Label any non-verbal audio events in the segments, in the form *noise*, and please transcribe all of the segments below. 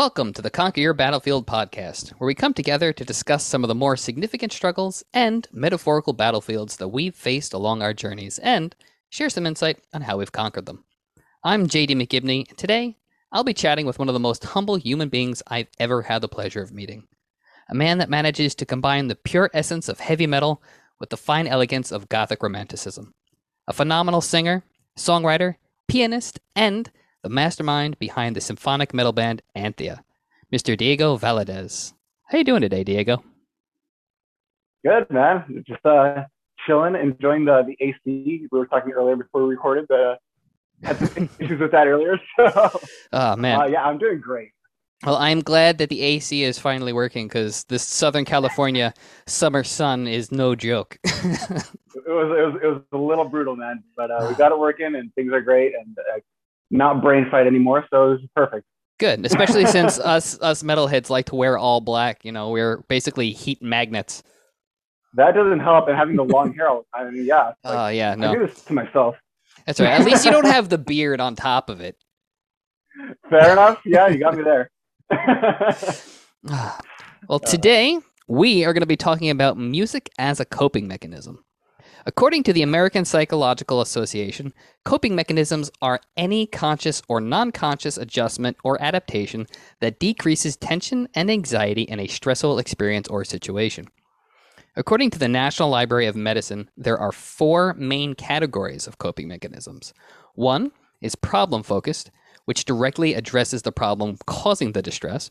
Welcome to the Conquer Your Battlefield podcast, where we come together to discuss some of the more significant struggles and metaphorical battlefields that we've faced along our journeys and share some insight on how we've conquered them. I'm JD McGibney, and today I'll be chatting with one of the most humble human beings I've ever had the pleasure of meeting. A man that manages to combine the pure essence of heavy metal with the fine elegance of Gothic romanticism. A phenomenal singer, songwriter, pianist, and the mastermind behind the symphonic metal band Anthea, Mr. Diego Valadez. How you doing today, Diego? Good, man. Just uh, chilling, enjoying the the AC. We were talking earlier before we recorded. The had some *laughs* issues with that earlier. So, oh man, uh, yeah, I'm doing great. Well, I'm glad that the AC is finally working because this Southern California summer sun is no joke. *laughs* it was it was it was a little brutal, man, but uh, we got it working and things are great and uh, not brain fight anymore, so this is perfect. Good, especially *laughs* since us us metalheads like to wear all black. You know, we're basically heat magnets. That doesn't help, and having the long hair all the time. I mean, yeah. Oh like, uh, yeah, no. I do this to myself. That's right. At least you don't have the beard on top of it. *laughs* Fair enough. Yeah, you got me there. *laughs* *sighs* well, today we are going to be talking about music as a coping mechanism. According to the American Psychological Association, coping mechanisms are any conscious or non conscious adjustment or adaptation that decreases tension and anxiety in a stressful experience or situation. According to the National Library of Medicine, there are four main categories of coping mechanisms. One is problem focused, which directly addresses the problem causing the distress.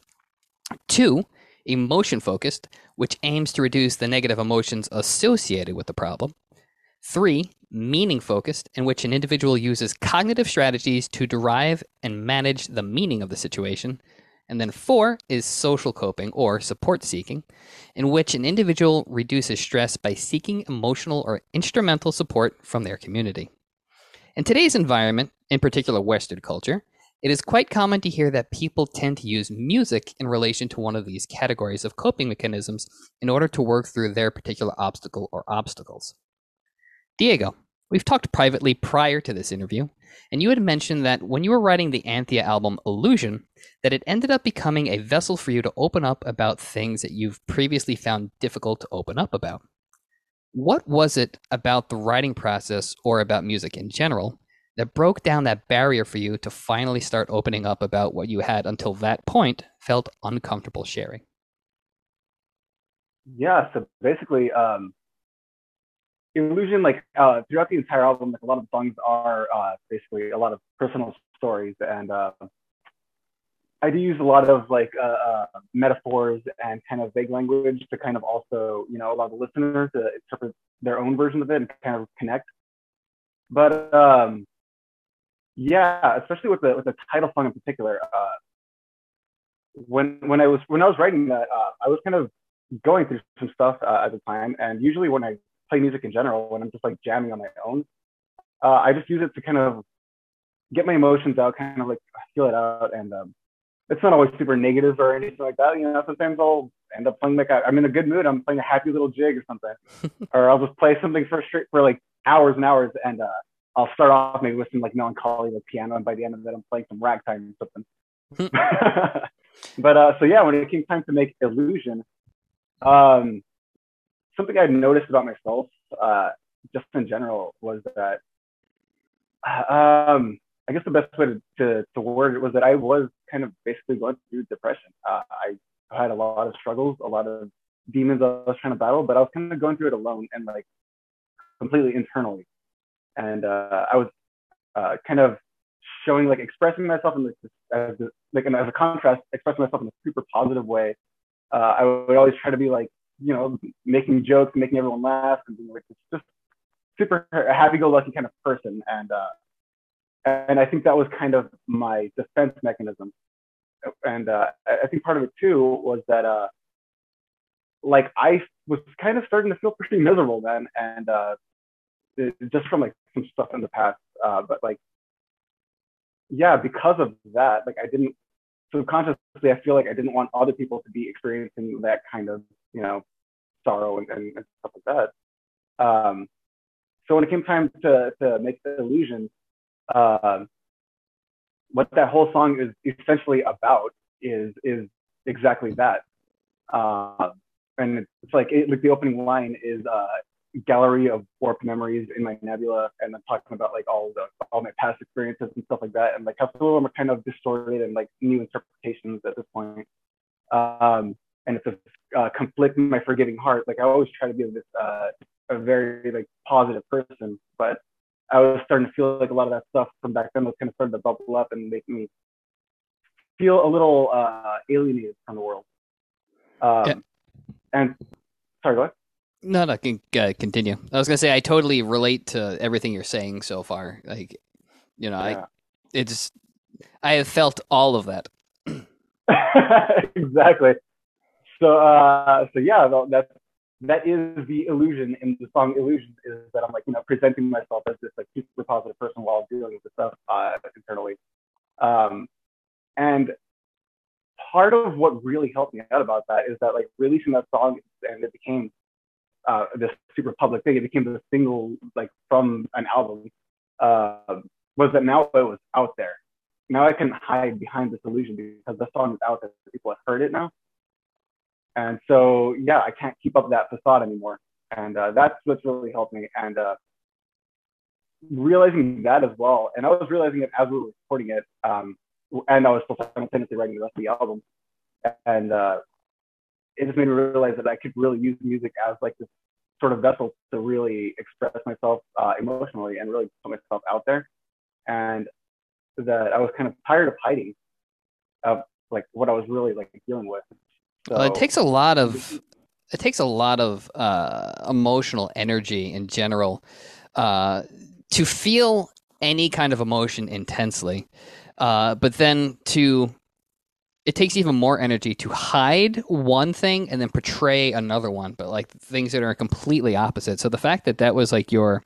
Two, emotion focused, which aims to reduce the negative emotions associated with the problem. Three, meaning focused, in which an individual uses cognitive strategies to derive and manage the meaning of the situation. And then four is social coping or support seeking, in which an individual reduces stress by seeking emotional or instrumental support from their community. In today's environment, in particular Western culture, it is quite common to hear that people tend to use music in relation to one of these categories of coping mechanisms in order to work through their particular obstacle or obstacles. Diego, we've talked privately prior to this interview, and you had mentioned that when you were writing the Anthea album Illusion, that it ended up becoming a vessel for you to open up about things that you've previously found difficult to open up about. What was it about the writing process or about music in general that broke down that barrier for you to finally start opening up about what you had until that point felt uncomfortable sharing? Yeah, so basically, um, illusion like uh, throughout the entire album like a lot of songs are uh, basically a lot of personal stories and uh, i do use a lot of like uh, uh, metaphors and kind of vague language to kind of also you know allow the listener to interpret their own version of it and kind of connect. But um, yeah especially with the with the title song in particular uh, when when i was when i was writing that i was kind of going through some stuff at the time. And usually when i play music in general when I'm just like jamming on my own. Uh, I just use it to kind of get my emotions out, kind of like feel it out. And um, it's not always super negative or anything like that. You know, sometimes I'll end up playing like i am in a good mood. I'm playing a happy little jig or something, *laughs* or I'll just play something for straight for like hours and hours. And uh, I'll start off maybe with some like melancholy like piano, and by the end of it, I'm playing some ragtime or something. *laughs* but uh, so yeah, when it came time to make Illusion, um, something I noticed about myself, uh, just in general, was that um, I guess the best way to, to, to, word it was that I was kind of basically going through depression. Uh, I had a lot of struggles, a lot of demons I was trying to battle, but I was kind of going through it alone and like completely internally. And uh, I was uh, kind of showing like expressing myself in like, as, like as a contrast, expressing myself in a super positive way. Uh, I would always try to be like you know, making jokes, making everyone laugh, and being like just super happy-go-lucky kind of person. And uh, and I think that was kind of my defense mechanism. And uh, I think part of it too was that uh, like I was kind of starting to feel pretty miserable then, and uh, it, just from like some stuff in the past. Uh, but like, yeah, because of that, like I didn't subconsciously, I feel like I didn't want other people to be experiencing that kind of you know, sorrow and, and, stuff like that. Um, so when it came time to, to make the illusion, uh, what that whole song is essentially about is is exactly that. Uh, and it's like it, like the opening line is uh, gallery of warped memories in my nebula, and I'm talking about like all the all my past experiences and stuff like that, and like how some of them are kind of distorted and like new interpretations at this point. Um, and it's a uh, conflict in my forgiving heart. Like I always try to be this uh, a very like positive person, but I was starting to feel like a lot of that stuff from back then was kind of starting to bubble up and make me feel a little uh, alienated from the world. Um, yeah. And sorry, go ahead. No, no, I can uh, continue. I was gonna say I totally relate to everything you're saying so far. Like, you know, yeah. I it's I have felt all of that. *laughs* exactly. So, uh, so yeah, that's that is the illusion in the song illusion is that i'm like you know presenting myself as this like super positive person while dealing with the stuff uh, internally. Um, and part of what really helped me out about that is that like releasing that song and it became uh, this super public thing it became the single like from an album uh, was that now it was out there. Now i can hide behind this illusion because the song is out there. People have heard it now and so, yeah, I can't keep up that facade anymore. And uh, that's what's really helped me. And uh, realizing that as well. And I was realizing it as we were recording it. Um, and I was still simultaneously writing the rest of the album. And uh, it just made me realize that I could really use music as like this sort of vessel to really express myself uh, emotionally and really put myself out there. And that I was kind of tired of hiding of like what I was really like dealing with. So, well, it takes a lot of it takes a lot of uh, emotional energy in general uh, to feel any kind of emotion intensely, uh, but then to it takes even more energy to hide one thing and then portray another one, but like things that are completely opposite. So the fact that that was like your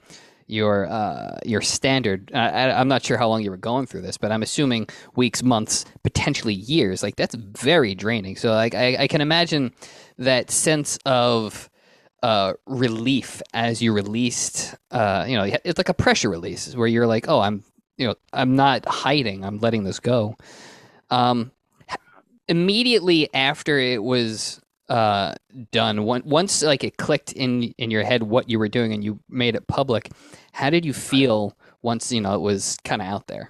your uh, your standard. Uh, I, am not sure how long you were going through this, but I'm assuming weeks, months, potentially years. Like that's very draining. So like I, I can imagine that sense of uh, relief as you released. Uh, you know, it's like a pressure release where you're like, oh, I'm you know, I'm not hiding. I'm letting this go. Um, immediately after it was uh, done. Once like it clicked in in your head what you were doing and you made it public how did you feel once you know it was kind of out there?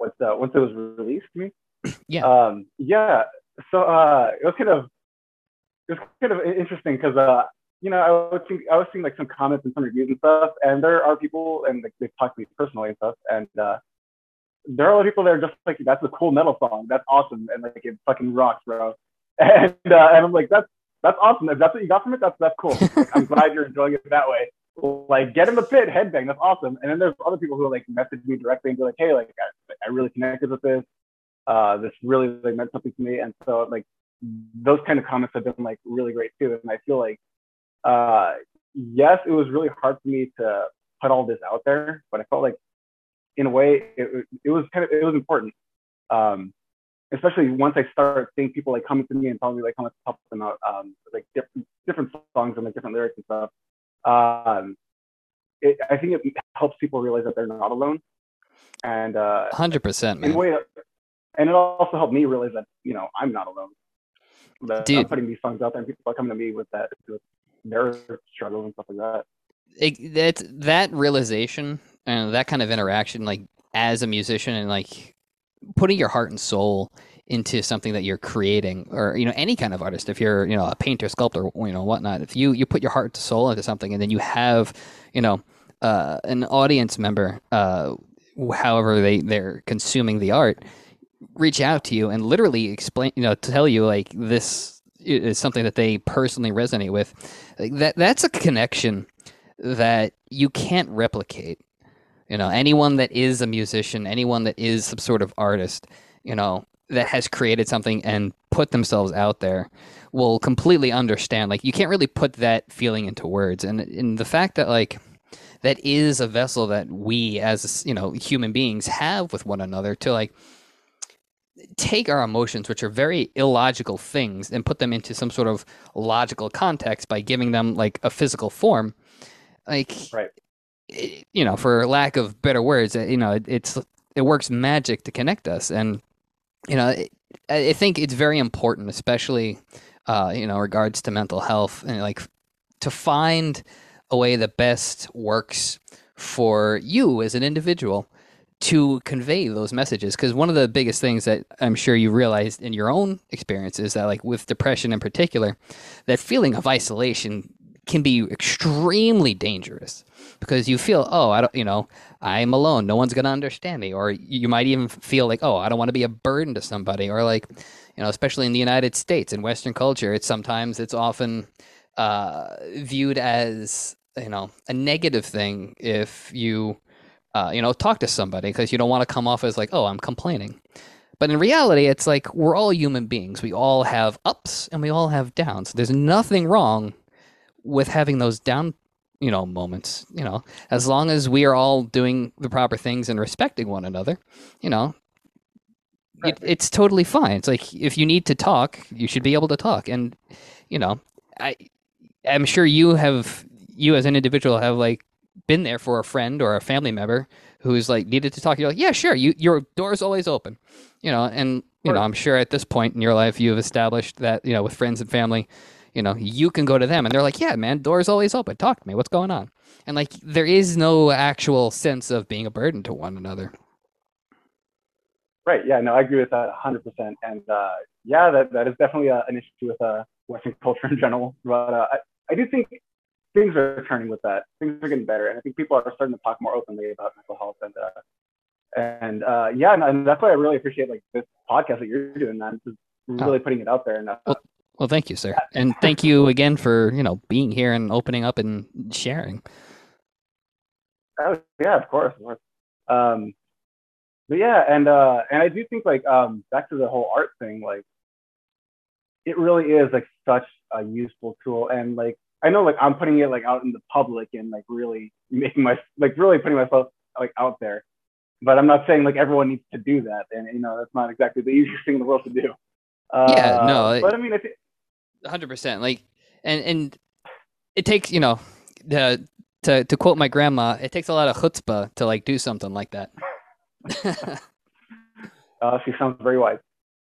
Once uh, once it was released to me *clears throat* yeah. Um, yeah. So uh, it was kind of it was kind of interesting because uh, you know I was seeing, I was seeing like some comments and some reviews and stuff and there are people and like, they talk to me personally and stuff and uh, there are a lot of people that are just like that's a cool metal song. That's awesome and like it fucking rocks bro *laughs* and uh, and I'm like, that's that's awesome. If that's what you got from it, that's that's cool. *laughs* I'm glad you're enjoying it that way. Like, get in the pit, headbang. That's awesome. And then there's other people who like message me directly and be like, hey, like I, I really connected with this. Uh, this really like meant something to me. And so like those kind of comments have been like really great too. And I feel like uh, yes, it was really hard for me to put all this out there, but I felt like in a way it, it was kind of it was important. Um, especially once I start seeing people like coming to me and telling me like how much help them out, um, like different different songs and like different lyrics and stuff. Um, it, I think it helps people realize that they're not alone. And uh, hundred percent, man. Way, and it also helped me realize that you know I'm not alone. That Dude. I'm putting these songs out there, and people are coming to me with that with their struggles and stuff like that. It, that that realization and that kind of interaction, like as a musician, and like putting your heart and soul into something that you're creating or you know any kind of artist if you're you know a painter sculptor you know whatnot if you you put your heart and soul into something and then you have you know uh, an audience member uh, however they they're consuming the art reach out to you and literally explain you know tell you like this is something that they personally resonate with. Like that that's a connection that you can't replicate you know, anyone that is a musician, anyone that is some sort of artist, you know, that has created something and put themselves out there will completely understand. Like you can't really put that feeling into words. And in the fact that like that is a vessel that we as you know human beings have with one another to like take our emotions which are very illogical things and put them into some sort of logical context by giving them like a physical form like right you know, for lack of better words, uh, you know, it, it's it works magic to connect us, and you know, it, I think it's very important, especially uh, you know, regards to mental health and like to find a way that best works for you as an individual to convey those messages. Because one of the biggest things that i'm sure you realized in your own experience is that like with depression in particular that feeling of isolation can be extremely dangerous because you feel oh i don't you know i'm alone. No one's going to understand me. Or you might even feel like oh i don't want to be a burden to somebody. Or like you know especially in the united states in western culture it's sometimes it's often uh, viewed as you know a negative thing if you uh, you know talk to somebody because you don't want to come off as like oh i'm complaining. But in reality it's like we're all human beings. We all have ups and we all have downs. There's nothing wrong with having those down you know moments you know as long as we are all doing the proper things and respecting one another you know it, it's totally fine. It's like if you need to talk you should be able to talk. And you know i i'm sure you have you as an individual have like been there for a friend or a family member who's like needed to talk. You're like yeah sure you your door is always open you know and you know i'm sure at this point in your life you've established that you know with friends and family you know you can go to them and they're like yeah man door's always open talk to me what's going on and like there is no actual sense of being a burden to one another right yeah no i agree with that 100% and uh, yeah that, that is definitely a, an issue with uh, western *laughs* culture in general but uh, I, I do think things are turning with that. Things are getting better, and I think people are starting to talk more openly about mental health and uh, and uh, yeah, and, and, that's why I really appreciate like this podcast that you're doing, man. Just really oh. putting it out there. And uh, well, well, thank you, sir, and thank you again for you know being here and opening up and sharing. Oh, yeah, of course, of course. Um, but yeah, and uh, and I do think like um, back to the whole art thing, like it really is like such a useful tool, and like I know like I'm putting it like out in the public and like really making my like really putting myself like out there. But I'm not saying like everyone needs to do that, and you know that's not exactly the *laughs* easiest thing in the world to do. Uh, yeah, no, but I mean, it's hundred percent. Like, and and it takes you know the to to quote my grandma, it takes a lot of chutzpah to like do something like that. uh, *laughs* she sounds very wise.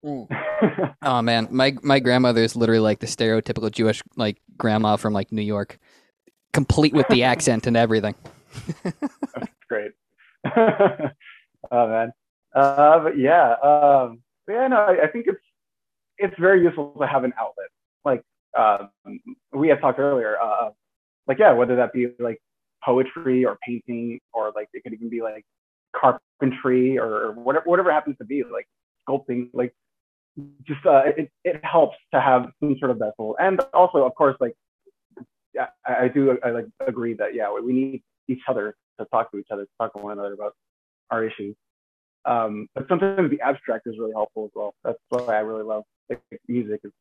Mm. *laughs* oh man, my my grandmother is literally like the stereotypical Jewish like grandma from like New York, complete with the *laughs* accent and everything. That's great. oh man, uh, but yeah, um, but yeah, no, I, I, think it's it's very useful to have an outlet. Um, we had talked earlier, uh, like yeah, whether that be like poetry or painting, or like it could even be like carpentry or whatever whatever happens to be like sculpting like just uh, it, it helps to have some sort of vessel. And also, of course, like yeah, I, I do I like agree that yeah, we need each other to talk to each other, to talk to one another about our issues. Um, but sometimes the abstract is really helpful as well. That's why I really love like, music is,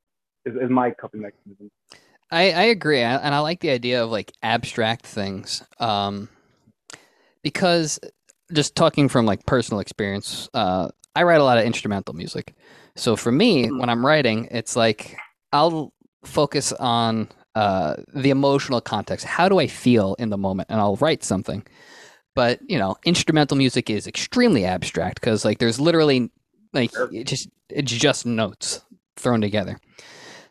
is, is my coping mechanism. I, I agree, and I like the idea of like abstract things, um, because just talking from like personal experience, uh, I write a lot of instrumental music, so for me, mm-hmm. when I'm writing, it's like I'll focus on uh, the emotional context. How do I feel in the moment? And I'll write something. But you know, instrumental music is extremely abstract because like there's literally like it just it's just notes thrown together.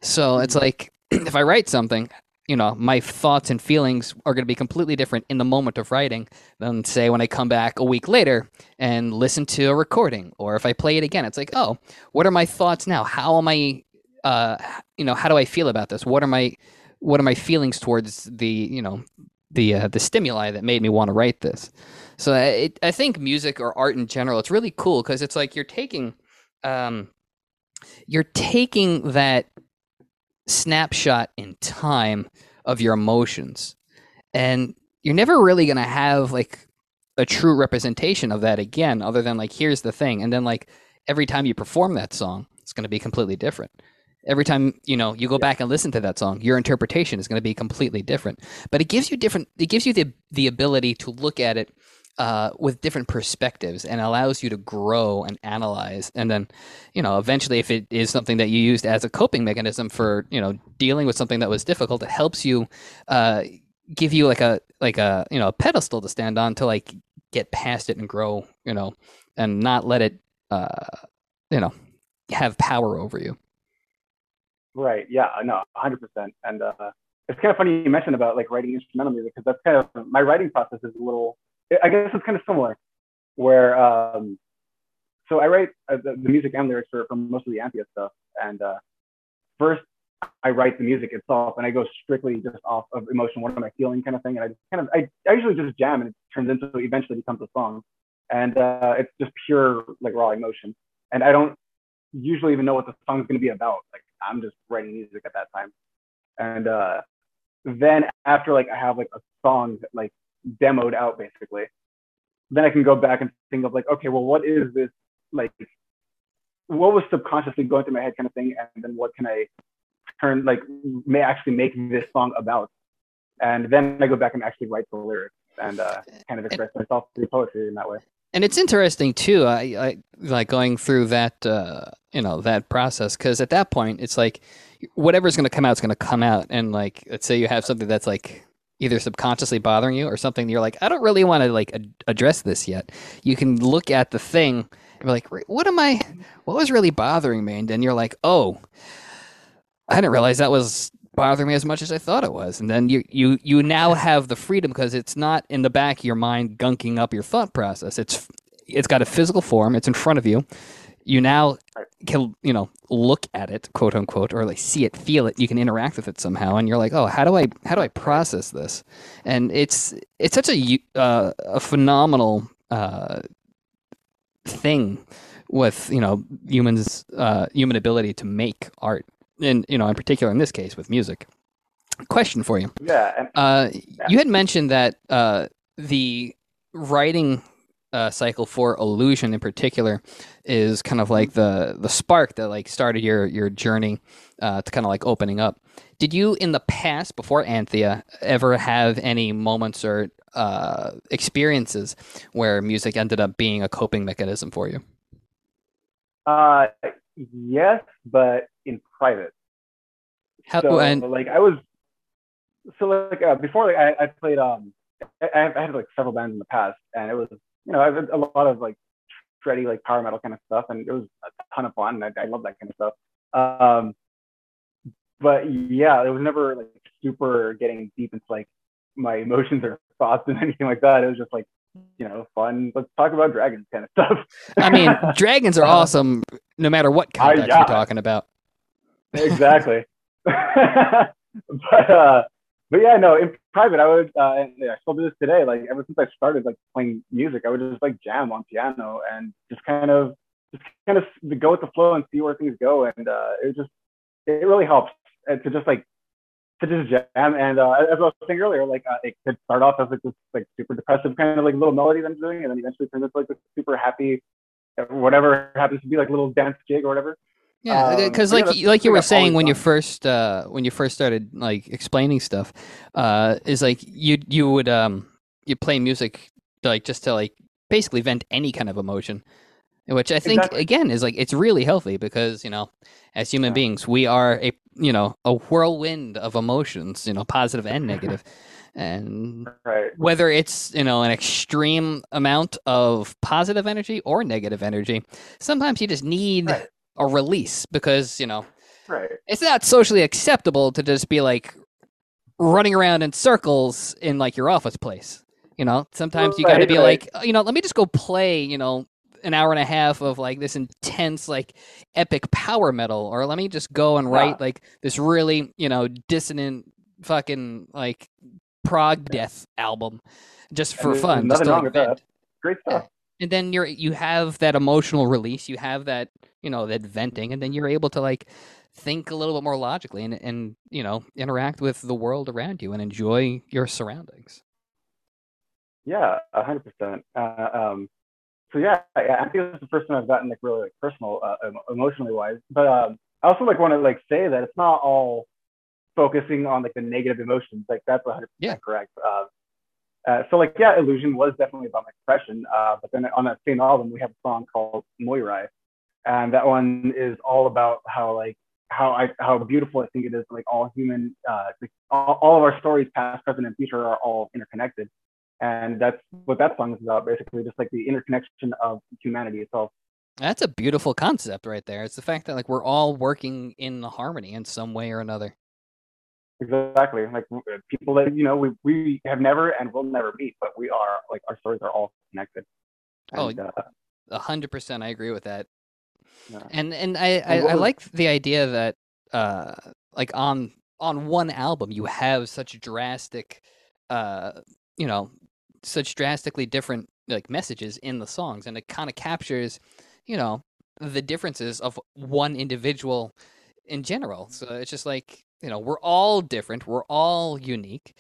So it's mm-hmm. like *clears throat* if I write something, you know, my thoughts and feelings are going to be completely different in the moment of writing than say when I come back a week later and listen to a recording or if I play it again. It's like, oh, what are my thoughts now? How am I, uh, you know, how do I feel about this? What are my, what are my feelings towards the, you know, the uh, the stimuli that made me want to write this? So I, I think music or art in general, it's really cool because it's like you're taking, um, you're taking that snapshot in time of your emotions. And you're never really going to have like a true representation of that again, other than like, here's the thing. And then like every time you perform that song, it's going to be completely different. Every time, you know, you go back and listen to that song, your interpretation is going to be completely different. But it gives you different, it gives you the, the ability to look at it uh, with different perspectives and allows you to grow and analyze. And then, you know, eventually, if it is something that you used as a coping mechanism for, you know, dealing with something that was difficult, it helps you uh, give you like a like a you know a pedestal to stand on to like get past it and grow, you know, and not let it, uh, you know, have power over you. Right. Yeah. No. Hundred percent. And uh, it's kind of funny you mentioned about like writing instrumental music because that's kind of my writing process is a little. I guess it's kind of similar, where um, so I write uh, the, the, music and lyrics for, for most of the Anthea stuff, and uh, first I write the music itself, and I go strictly just off of emotion. What am I feeling, kind of thing. And I just kind of I, I usually just jam, and it turns into eventually becomes a song, and uh, it's just pure like raw emotion. And I don't usually even know what the song's going to be about. Like I'm just writing music at that time, and uh, then after like I have like a song like demoed out basically, then I can go back and think of like okay, well, what is this like? What was subconsciously going through my head, kind of thing, and then what can I turn like may actually make this song about? And then i go back and actually write the lyrics and uh, kind of express myself through poetry in that way. And it's interesting too i, I like going through that uh, you know that process because at that point it's like whatever's going to come out is going to come out. And like let's say you have something that's like either subconsciously bothering you or something you're like i don't really want to like ad- address this yet you can look at the thing and be like what am i what was really bothering me and then you're like oh I didn't realize that was bothering me as much as I thought it was. And then you you you now *laughs* have the freedom because it's not in the back of your mind gunking up your thought process. It's it's got a physical form. It's in front of you. You now can you know look at it, quote unquote, or like see it, feel it. You can interact with it somehow, and you're like, oh, how do I how do I process this? And it's it's such a uh, a phenomenal uh, thing with you know humans uh, human ability to make art and you know, in particular in this case with music. Question for you. Yeah. Uh, yeah. You had mentioned that uh, the writing uh, cycle for illusion in particular is kind of like the the spark that like started your your journey uh, to kind of like opening up. Did you in the past before Anthea ever have any moments or uh, experiences where music ended up being a coping mechanism for you? Uh, yes, but in private. How, so, and like I was, so like uh, before, like I, I played um, I, I had like several bands in the past, and it was you know I had a lot of like shreddy like power metal kind of stuff, and it was a ton of fun. And I, I love that kind of stuff. Um, but yeah, it was never like super getting deep into like my emotions or *laughs* thoughts and anything like that. It was just like you know, fun. Let's talk about dragons kind of stuff. I mean, *laughs* dragons are uh, awesome no matter what context yeah. you're talking about. exactly. *laughs* but uh, but yeah, no, in private, I would, uh, and I still do this today. Like ever since I started like playing music, I would just like jam on piano and just kind of, just kind of go with the flow and see where things go. And uh, it just, it really helps uh, to just like to just jam. And uh, as I was saying earlier, like uh, it could start off as like this like super depressive kind of like little melody that I'm doing, and then eventually turns into like this super happy, whatever happens to be like little dance jig or whatever. Yeah, because um, like yeah, like you were saying when you first uh, when you first started like explaining stuff, uh, is like you you would um you play music like just to like basically vent any kind of emotion, which I think exactly. again is like it's really healthy because you know as human yeah. beings we are a you know a whirlwind of emotions you know positive and negative *laughs* and right. whether it's you know an extreme amount of positive energy or negative energy sometimes you just need right. A release because you know right. it's not socially acceptable to just be like running around in circles in like your office place you know sometimes you got to be like uh, you know let me just go play you know an hour and a half of like this intense like epic power metal or let me just go and write yeah. like this really you know dissonant fucking like prog death album just for fun nothing just wrong with that great stuff yeah. And then you're you have that emotional release you have that you know that venting and then you're able to like think a little bit more logically and and you know interact with the world around you and enjoy your surroundings yeah a hundred percent uh, um so yeah, I, I think this is the first time I've gotten like really like personal, uh, emotionally wise. But um, I also like want to like say that it's not all focusing on like the negative emotions. Like that's 100 yeah. percent correct. Uh, uh, so like yeah, illusion was definitely about my depression. Uh, but then on that same album, we have a song called Moirai, and that one is all about how like how I how beautiful I think it is. Like all human, uh, like, all, all of our stories, past, present, and future, are all interconnected and that's what that song is about basically just like the interconnection of humanity itself That's a beautiful concept right there. It's the fact that like we're all working in harmony in some way or another. Exactly. Like people that you know we we have never and will never meet, but we are like our stories are all connected. Oh, And, uh, A hundred percent, I agree with that. yeah. And and I I, I like the idea that uh like on on one album you have such drastic uh you know such drastically different like messages in the songs and it kind of captures you know the differences of one individual in general so it's just like you know we're all different we're all unique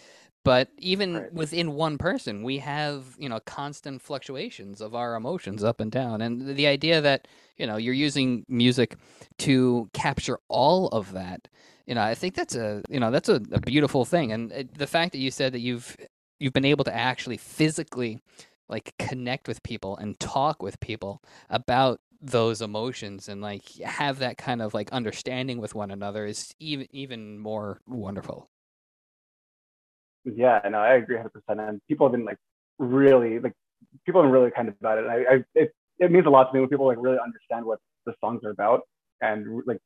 but even Right. within one person we have you know constant fluctuations of our emotions up and down and the idea that you know you're using music to capture all of that you know i think that's a you know that's a, a beautiful thing and it, the fact that you said that you've you've been able to actually physically like connect with people and talk with people about those emotions and like have that kind of like understanding with one another is even even more wonderful Yeah, no, I agree 100. percent And people have been like really like people have been really kind about it. And I, I it it means a lot to me when people like really understand what the songs are about and like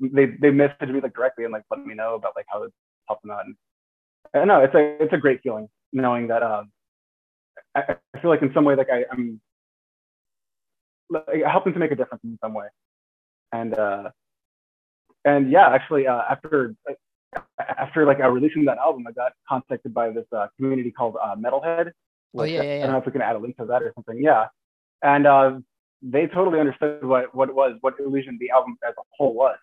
they they message me like directly and like let me know about like how it's helped them out. And I know, it's a it's a great feeling knowing that um I, I feel like in some way like I, I'm like, helping to make a difference in some way. And uh and yeah, actually uh, after after like uh, releasing that album, I got contacted by this uh, community called uh, Metalhead. Oh, yeah, yeah, I don't know if we can add a link to that or something. Yeah, and uh, they totally understood what what it was, what Illusion the album as a whole was,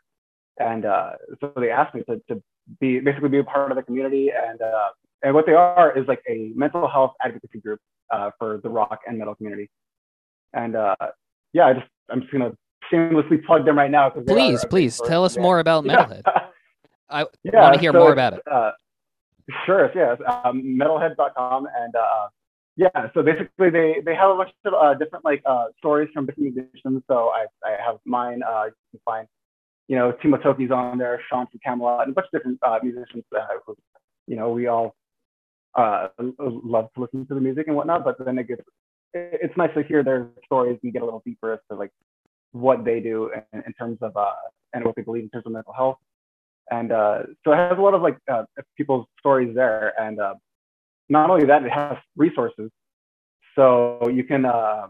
and uh, so they asked me to, to be basically be a part of the community, and uh, and what they are is like a mental health advocacy group uh, for the rock and metal community, and uh, yeah, I just I'm just gonna shamelessly plug them right now. please please tell us more about Yeah. metalhead i *laughs* yeah, want to hear so more about it Uh, sure, yes. Um, metalhead.com and uh, yeah, so basically they they have a bunch of uh, different like uh, stories from different musicians. So I I have mine. Uh, you can find you know Timo Tolkki's on there, Sean from Kamelot, and a bunch of different uh, musicians. Who, you know we all uh, love to listen to the music and whatnot, but then it gets it's nice to hear their stories. And get a little deeper as to like what they do in, in terms of uh, and what they believe in terms of mental health. And uh, so it has a lot of like uh, people's stories there. And uh, not only that it has resources. So you can uh,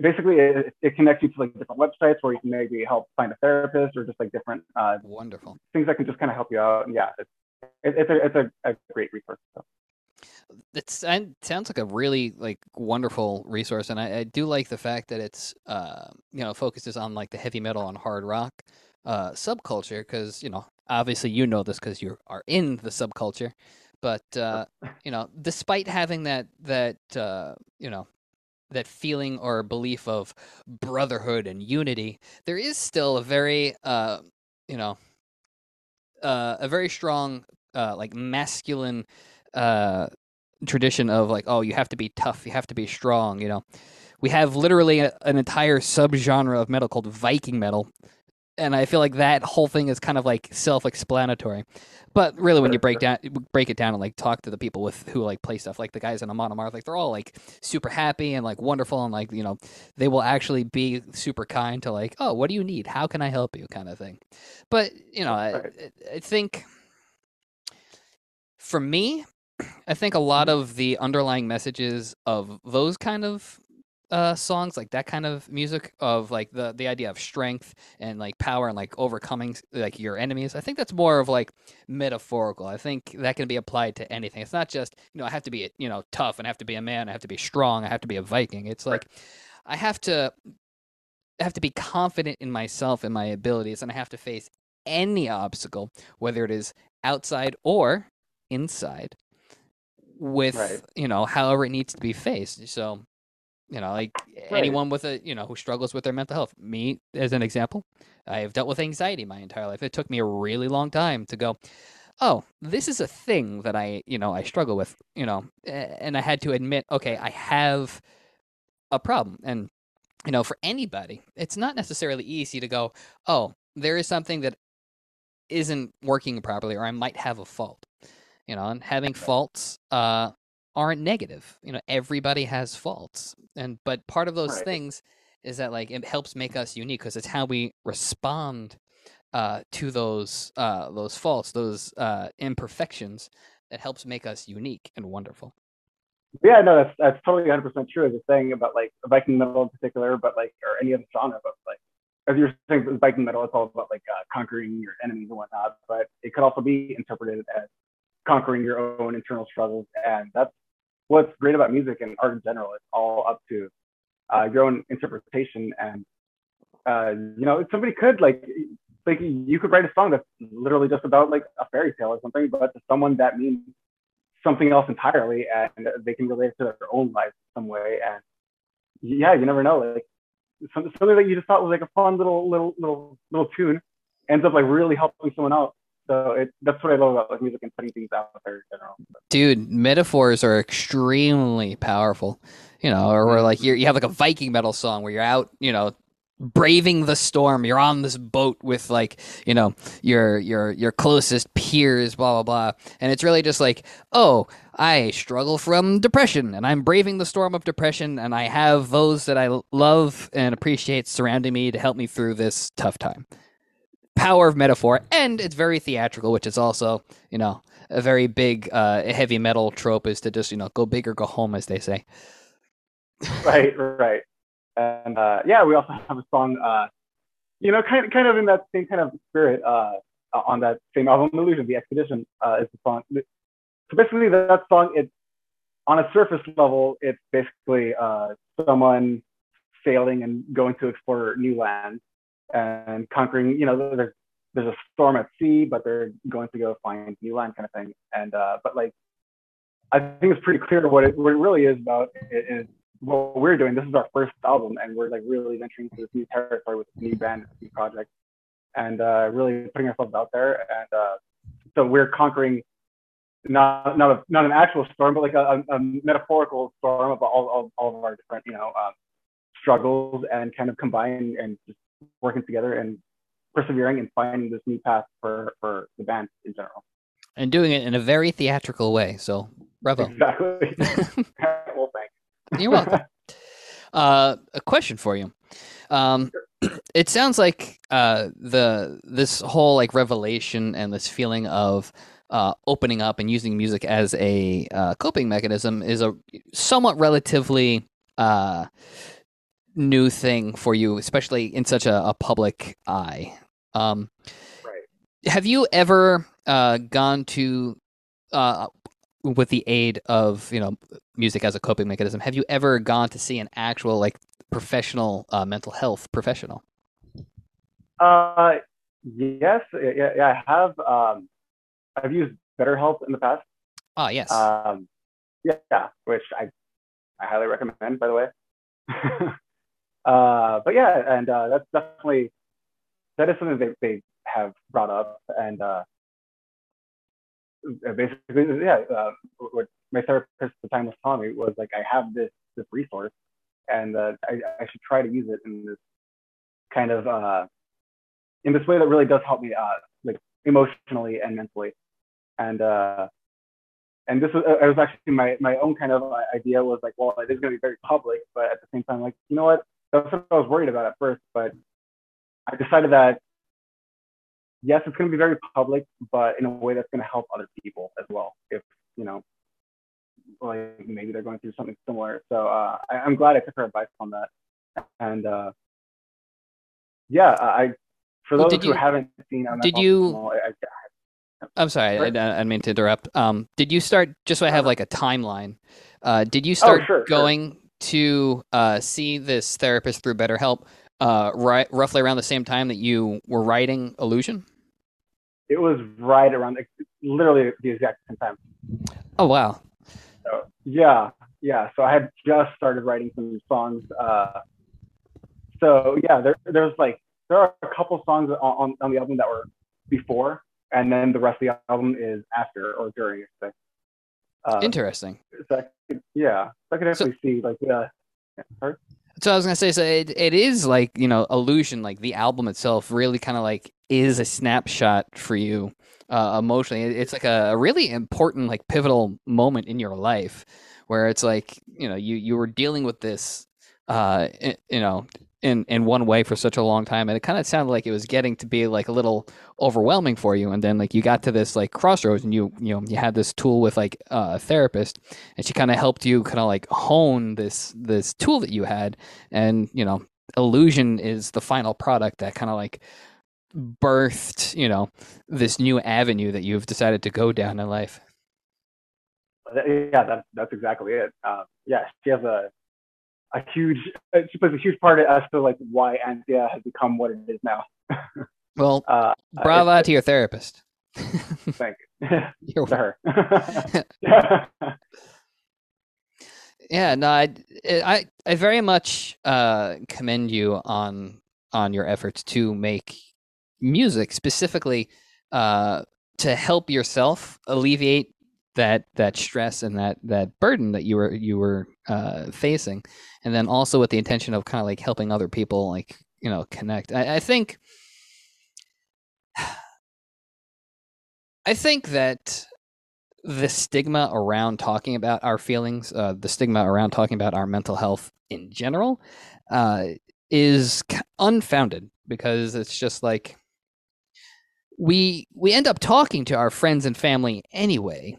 basically it, it connects you to like different websites where you can maybe help find a therapist or just like different uh, wonderful. things that can just kind of help you out. And yeah it's, it, it's a it's a, a great resource so. It's it sounds like a really like wonderful resource, and I, I do like the fact that it's uh you know focuses on like the heavy metal and hard rock uh subculture because you know obviously you know this because you are in the subculture, but uh *laughs* you know despite having that that uh you know that feeling or belief of brotherhood and unity, there is still a very uh you know uh a very strong uh like masculine uh tradition of like oh you have to be tough you have to be strong you know. We have literally a, an entire subgenre of metal called viking metal and i feel like that whole thing is kind of like self-explanatory. But really when you break down break it down and like talk to the people with who like play stuff like the guys in Amon Amarth like they're all like super happy and like wonderful and like you know they will actually be super kind to like oh what do you need? How can i help you? kind of thing. But you know I- I think for me I think a lot of the underlying messages of those kind of uh, songs, like that kind of music, of like the the idea of strength and like power and like overcoming like your enemies. I think that's more of like metaphorical. I think that can be applied to anything. It's not just you know I have to be you know tough and I have to be a man. I have to be strong. I have to be a Viking. It's like I have to I have to be confident in myself and my abilities, and I have to face any obstacle, whether it is outside or inside with Right. you know however it needs to be faced. So you know like anyone with a you know who struggles with their mental health me as an example i have dealt with anxiety my entire life. It took me a really long time to go oh this is a thing that i you know i struggle with you know and i had to admit okay i have a problem. And you know for anybody it's not necessarily easy to go oh there is something that isn't working properly or i might have a fault you know and having faults uh aren't negative you know everybody has faults and but part of those Right. things is that like it helps make us unique because it's how we respond uh, to those uh, those faults, those uh, imperfections that helps make us unique and wonderful. Yeah, no, that's that's totally 100 percent true. As you're saying about like Viking metal in particular, but like or any other genre, but like as you're saying, Viking metal, it's all about like uh, conquering your enemies and whatnot. But it could also be interpreted as conquering your own internal struggles, and that's what's great about music and art in general. It's all up to uh, your own interpretation, and uh, you know, somebody could like like you could write a song that's literally just about like a fairy tale or something, but to someone that means something else entirely, and they can relate it to their own life in some way. And yeah, you never know. Like something, something that you just thought was like a fun little little little little tune ends up like really helping someone out. So it, that's what I love about like music and putting things out there in general. Dude, metaphors are extremely powerful. You know, or like you you have like a Viking metal song where you're out, you know, braving the storm. You're on this boat with like, you know, your your your closest peers, blah blah blah. And it's really just like, oh, I struggle from depression and I'm braving the storm of depression and I have those that I love and appreciate surrounding me to help me through this tough time. Power of metaphor and it's very theatrical, which is also, you know, a very big uh, heavy metal trope is to just, you know, go big or go home as they say. Right, right. And uh, yeah, we also have a song, uh, you know, kind kind of in that same kind of spirit uh, on that same album, Illusion, The Expedition uh, is the song. So basically, that song, it's on a surface level, it's basically uh, someone sailing and going to explore new lands and conquering, you know, there's, there's a storm at sea, but they're going to go find new land kind of thing. And, uh, but like, I think it's pretty clear what it, what it really is about is what we're doing. This is our first album, and we're like really venturing into this new territory with this new band, this new project, and uh, really putting ourselves out there. And uh, so we're conquering not not a, not an actual storm, but like a, a metaphorical storm of all, all, all of our different you know um, struggles, and kind of combining and just working together and persevering and finding this new path for for the band in general. And doing it in a very theatrical way. So bravo. Exactly. *laughs* *laughs* well, thanks. You're welcome. *laughs* uh, a question for you. Um, it sounds like uh, the this whole like revelation and this feeling of uh, opening up and using music as a uh, coping mechanism is a somewhat relatively uh, new thing for you, especially in such a, a public eye. Um, right. Have you ever uh, gone to uh, with the aid of you know music as a coping mechanism have you ever gone to see an actual like professional uh, mental health professional uh yes yeah, yeah i have um i've used betterhelp in the past oh yes um yeah which i i highly recommend by the way *laughs* uh but yeah and uh that's definitely that is something they, they have brought up and uh uh, basically, yeah, uh, what my therapist at the time was telling me was like, I have this this resource, and I, I should try to use it in this kind of in this way that really does help me like emotionally and mentally, and uh, and this was it was actually my my own kind of idea was like, well, it is going to be very public, but at the same time, like, you know what, that's what I was worried about at first, but I decided that yes, it's going to be very public, but in a way that's going to help other people as well. If you know, like maybe they're going through something similar. So uh, I, am glad I took her advice on that. And uh, yeah, I for those well, who you, haven't seen, did you? I, I, am sorry, I, I, didn't mean to interrupt. Um, did you start just so I have uh-huh. like a timeline? Uh, did you start oh, sure, going sure. To uh, see this therapist through BetterHelp uh, right, roughly around the same time that you were writing Illusion? It was right around, literally the exact same time. Oh wow! So, yeah, yeah. So I had just started writing some songs. Uh, so yeah, there, there's like there are a couple songs on, on the album that were before, and then the rest of the album is after or during. Uh, Interesting. So could, yeah, so I could actually so, see like yeah. So I was gonna say, so it, it is like you know, illusion. Like the album itself, really kind of like is a snapshot for you uh, emotionally. It's like a, a, really important, like pivotal moment in your life, where it's like you know, you you were dealing with this, uh, you know, in in one way for such a long time and it kind of sounded like it was getting to be like a little overwhelming for you and then like you got to this like crossroads and you you know you had this tool with like uh, a therapist and she kind of helped you kind of like hone this this tool that you had and you know illusion is the final product that kind of like birthed you know this new avenue that you've decided to go down in life. Yeah that's that's exactly it. Uh, yeah she has a a huge she plays a huge part of as to like why Anthea has become what it is now. *laughs* well, uh, brava to your therapist. *laughs* thank you. to her. yeah. *laughs* yeah, no, I, I, I very much uh, commend you on on your efforts to make music specifically uh, to help yourself alleviate that that stress and that that burden that you were you were uh, facing, and then also with the intention of kind of like helping other people like you know connect. I, I think I think that the stigma around talking about our feelings, uh, the stigma around talking about our mental health in general, uh, is unfounded because it's just like we we end up talking to our friends and family anyway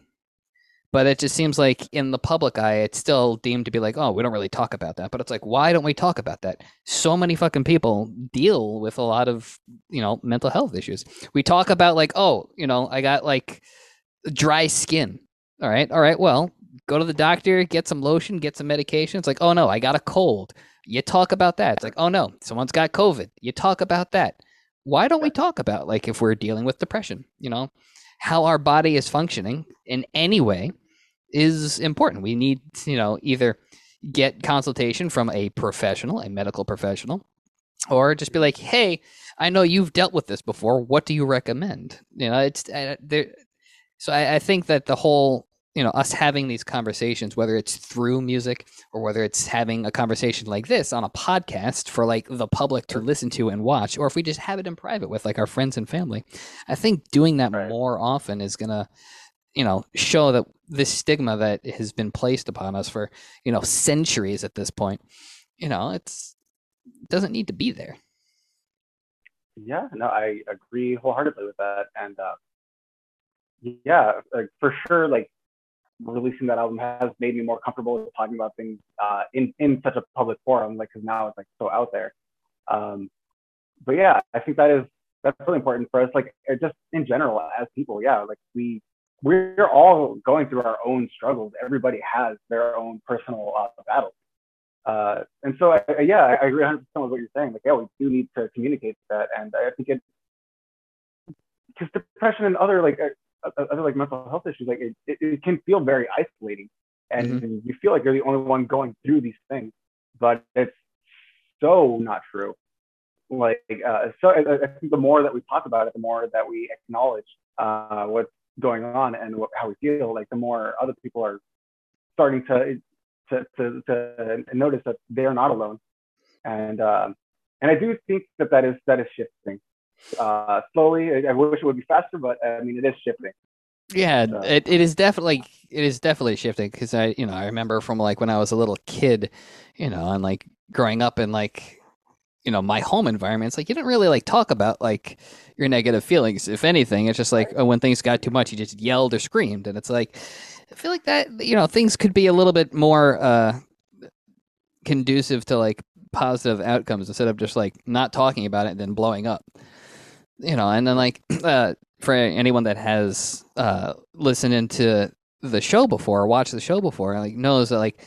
but it just seems like in the public eye it's still deemed to be like oh we don't really talk about that. But it's like why don't we talk about that? So many fucking people deal with a lot of you know mental health issues. We talk about like oh you know i got like dry skin. All right? All right well go to the doctor get some lotion get some medication. It's like oh no i got a cold. You talk about that. It's like oh no someone's got covid. You talk about that. Why don't we talk about like if we're dealing with depression you know? How our body is functioning in any way is important. We need, you know, either get consultation from a professional, a medical professional, or just be like, "Hey, I know you've dealt with this before. What do you recommend?" You know, it's uh, there. So I, I think that the whole, you know, us having these conversations, whether it's through music or whether it's having a conversation like this on a podcast for like the public to listen to and watch, or if we just have it in private with like our friends and family, I think doing that right. more often is gonna you know show that this stigma that has been placed upon us for you know centuries at this point you know it's it doesn't need to be there. Yeah no i agree wholeheartedly with that. And uh, yeah like, for sure like releasing that album has made me more comfortable with talking about things uh, in in such a public forum like because now it's like so out there. Um, but yeah i think that is that's really important for us like just in general as people yeah like we we're all going through our own struggles. Everybody has their own personal uh, battles. Uh, and so, I, yeah, I agree 100% with what you're saying. Like, yeah, we do need to communicate that. And I think it, because depression and other like uh, uh, other like mental health issues, like it, it, it can feel very isolating, and mm-hmm. you feel like you're the only one going through these things. But it's so not true. Like, uh, so I, I think the more that we talk about it, the more that we acknowledge uh, what's going on and what, how we feel, like the more other people are starting to to to, to notice that they're not alone, and uh, and I do think that that is that is shifting uh, slowly. I, wish it would be faster, but I mean it is shifting. Yeah, so. it, it is definitely it is definitely shifting because I you know I remember from like when I was a little kid, you know, and like growing up in like you know my home environment it's like you didn't really like talk about like your negative feelings. If anything it's just like oh, when things got too much you just yelled or screamed. And it's like i feel like that you know things could be a little bit more uh conducive to like positive outcomes instead of just like not talking about it and then blowing up. You know and then like *clears throat* uh for anyone that has uh listened into the show before or watched the show before like knows that like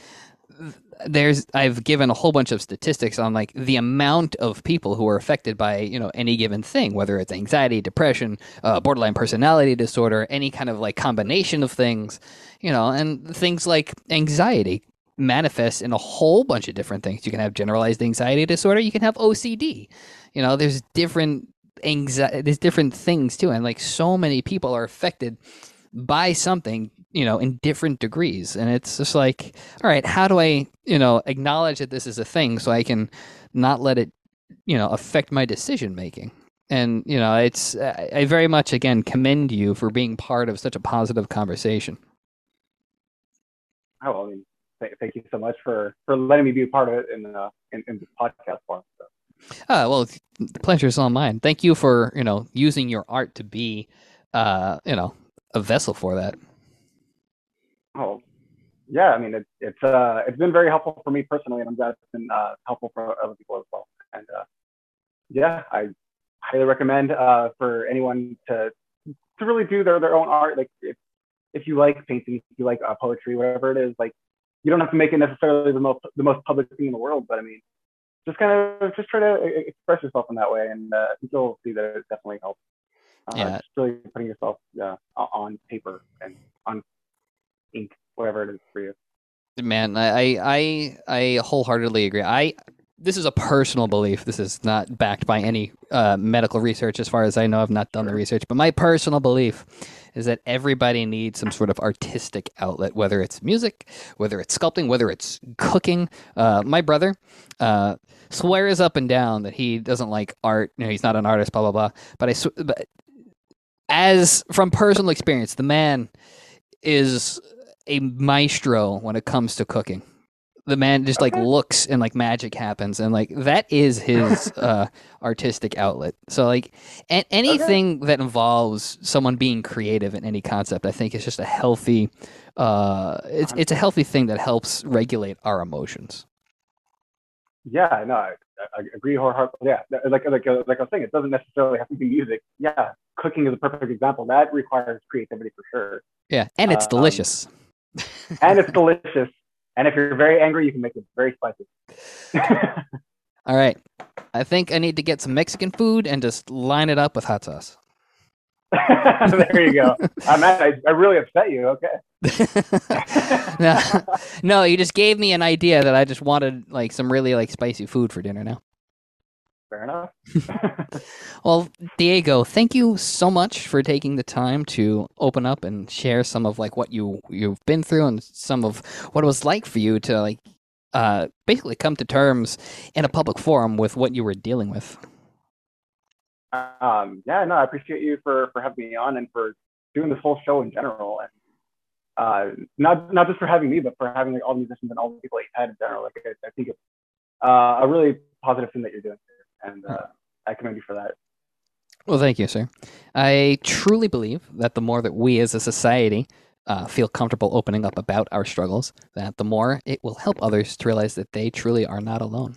there's I've given a whole bunch of statistics on like the amount of people who are affected by you know any given thing, whether it's anxiety, depression, uh, borderline personality disorder, any kind of like combination of things, you know, and things like anxiety manifests in a whole bunch of different things. You can have generalized anxiety disorder, you can have OCD, you know, there's different anxiety, there's different things too, and like so many people are affected by something you know in different degrees and it's just like all right how do i you know acknowledge that this is a thing so i can not let it you know affect my decision making and you know it's i very much again commend you for being part of such a positive conversation oh i mean th- thank you so much for for letting me be a part of it in uh, in, in this podcast form. So. Ah, well, the pleasure is all mine. Thank you for you know using your art to be, uh, you know, a vessel for that. Oh, yeah. I mean, it's it's uh it's been very helpful for me personally, and I'm glad it's been uh, helpful for other people as well. And uh, yeah, I highly recommend uh, for anyone to to really do their their own art. Like if if you like painting, if you like uh, poetry, whatever it is, like you don't have to make it necessarily the most the most public thing in the world, but I mean, just kind of just try to express yourself in that way, and uh, I think you'll see that it definitely helps. Uh, Yeah. Just really putting yourself uh, on paper and on ink, whatever it is for you. Man, I, I I wholeheartedly agree. I this is a personal belief. This is not backed by any uh, medical research, as far as I know. I've not done the research, but my personal belief is that everybody needs some sort of artistic outlet, whether it's music, whether it's sculpting, whether it's cooking. Uh, my brother uh, swears up and down that he doesn't like art. You know, he's not an artist. Blah blah blah. But I, sw- but as from personal experience, the man is a maestro when it comes to cooking. The man just like Okay. looks and like magic happens and like that is his *laughs* uh artistic outlet. So like a- anything that involves someone being creative in any concept, I think is just a healthy uh it's it's a healthy thing that helps regulate our emotions. Yeah, no, I, I agree wholeheartedly. Yeah, like like uh, like I was saying, it doesn't necessarily have to be music. Yeah, cooking is a perfect example. That requires creativity for sure, Yeah, and it's Um, delicious. *laughs* and it's delicious. And if you're very angry, you can make it very spicy. *laughs* All right. I think I need to get some Mexican food and just line it up with hot sauce. *laughs* there you go. I'm mad. I, I really upset you. Okay. no, no, you just gave me an idea that I just wanted like some really like spicy food for dinner now. Fair enough. *laughs* Well, Diego, thank you so much for taking the time to open up and share some of like what you you've been through and some of what it was like for you to like uh basically come to terms in a public forum with what you were dealing with. um, yeah, no, I appreciate you for for having me on and for doing this whole show in general, and uh, not not just for having me, but for having like all the musicians and all the people that you had in general. Like I, I think it's uh, a really positive thing that you're doing, and uh, I commend you for that. Well, thank you, sir. I truly believe that the more that we as a society uh, feel comfortable opening up about our struggles, that the more it will help others to realize that they truly are not alone.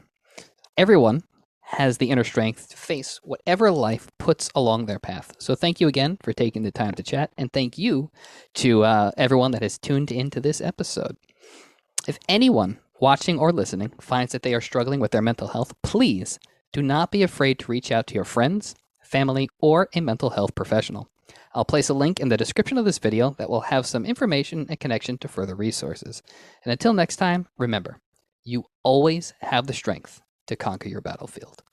Everyone has the inner strength to face whatever life puts along their path. So, thank you again for taking the time to chat, and thank you to uh, everyone that has tuned into this episode. If anyone watching or listening finds that they are struggling with their mental health, please do not be afraid to reach out to your friends, family, or a mental health professional. I'll place a link in the description of this video that will have some information and connection to further resources. And until next time, remember, you always have the strength to conquer your battlefield.